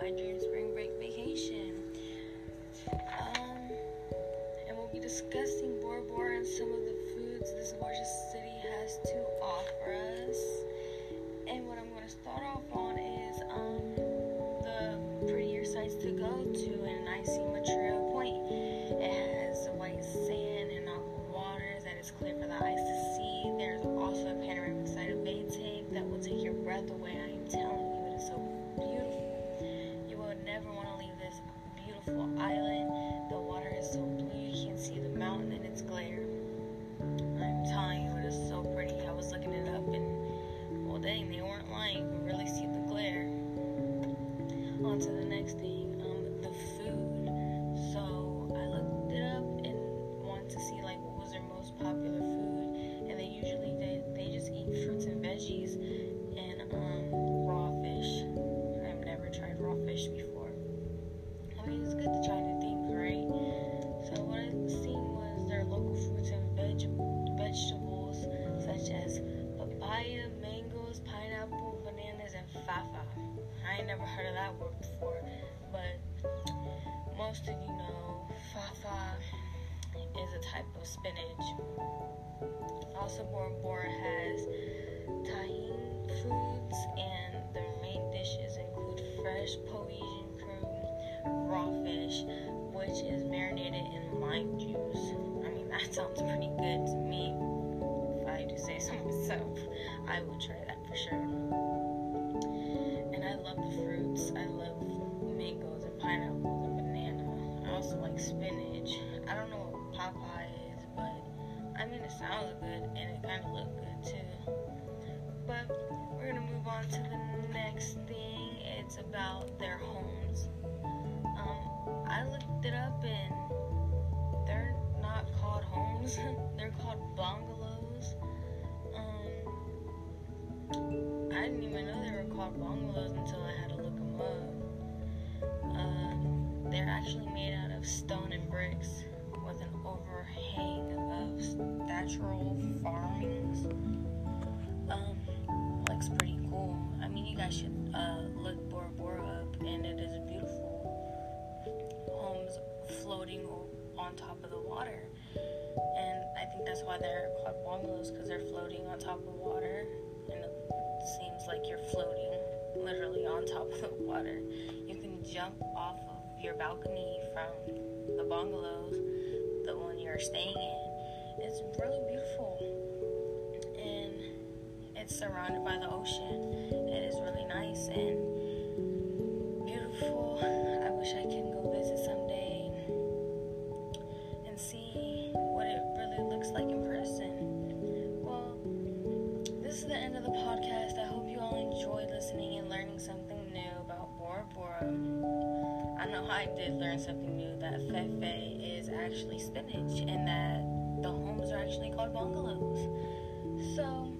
My dream spring break vacation. Um, and we'll be discussing Bora Bora and some of the foods this gorgeous city has to offer us. And what I'm going to start off on is um, the prettier sites to go to, in Icy see Matira Point. It has the white sand and aqua water that is clear for the eyes to see. There's also a panoramic side of Baytang that will take your breath away. I am telling you, it is so beautiful. Never want to leave this beautiful island. The water is so blue, you can't see the mountain in its glare. I'm telling you, it is so pretty. I was looking it up, and well, dang, they weren't lying. You can really see the glare. On to the next thing, fafa. I ain't never heard of that word before, but most of you know fafa is a type of spinach. Also, Bora Bora has tahine foods, and their main dishes include fresh Polynesian cream, raw fish, which is marinated in lime juice. I mean, that sounds pretty good to me. If I do say so myself, I will try that for sure. Is, but I mean it sounds good and it kind of looked good too. But we're gonna move on to the next thing. It's about their homes. Um, I looked it up and they're not called homes. they're called bungalows. Um, I didn't even know they were called bungalows until I had to look them up. Uh, they're actually made out of stone and bricks natural farmings. Um, looks pretty cool. I mean, you guys should uh, look Bora Bora up, and it is beautiful. Homes floating on top of the water, and I think that's why they're called bungalows because they're floating on top of water, and it seems like you're floating literally on top of the water. You can jump off of your balcony from the bungalows, the one you're staying in. It's really beautiful, and it's surrounded by the ocean. It is really nice and beautiful. I wish I can go visit someday and see what it really looks like in person. Well, this is the end of the podcast. I hope you all enjoyed listening and learning something new about Bora Bora. I know I did learn something new that fefe is actually spinach and that the homes are actually called bungalows. So,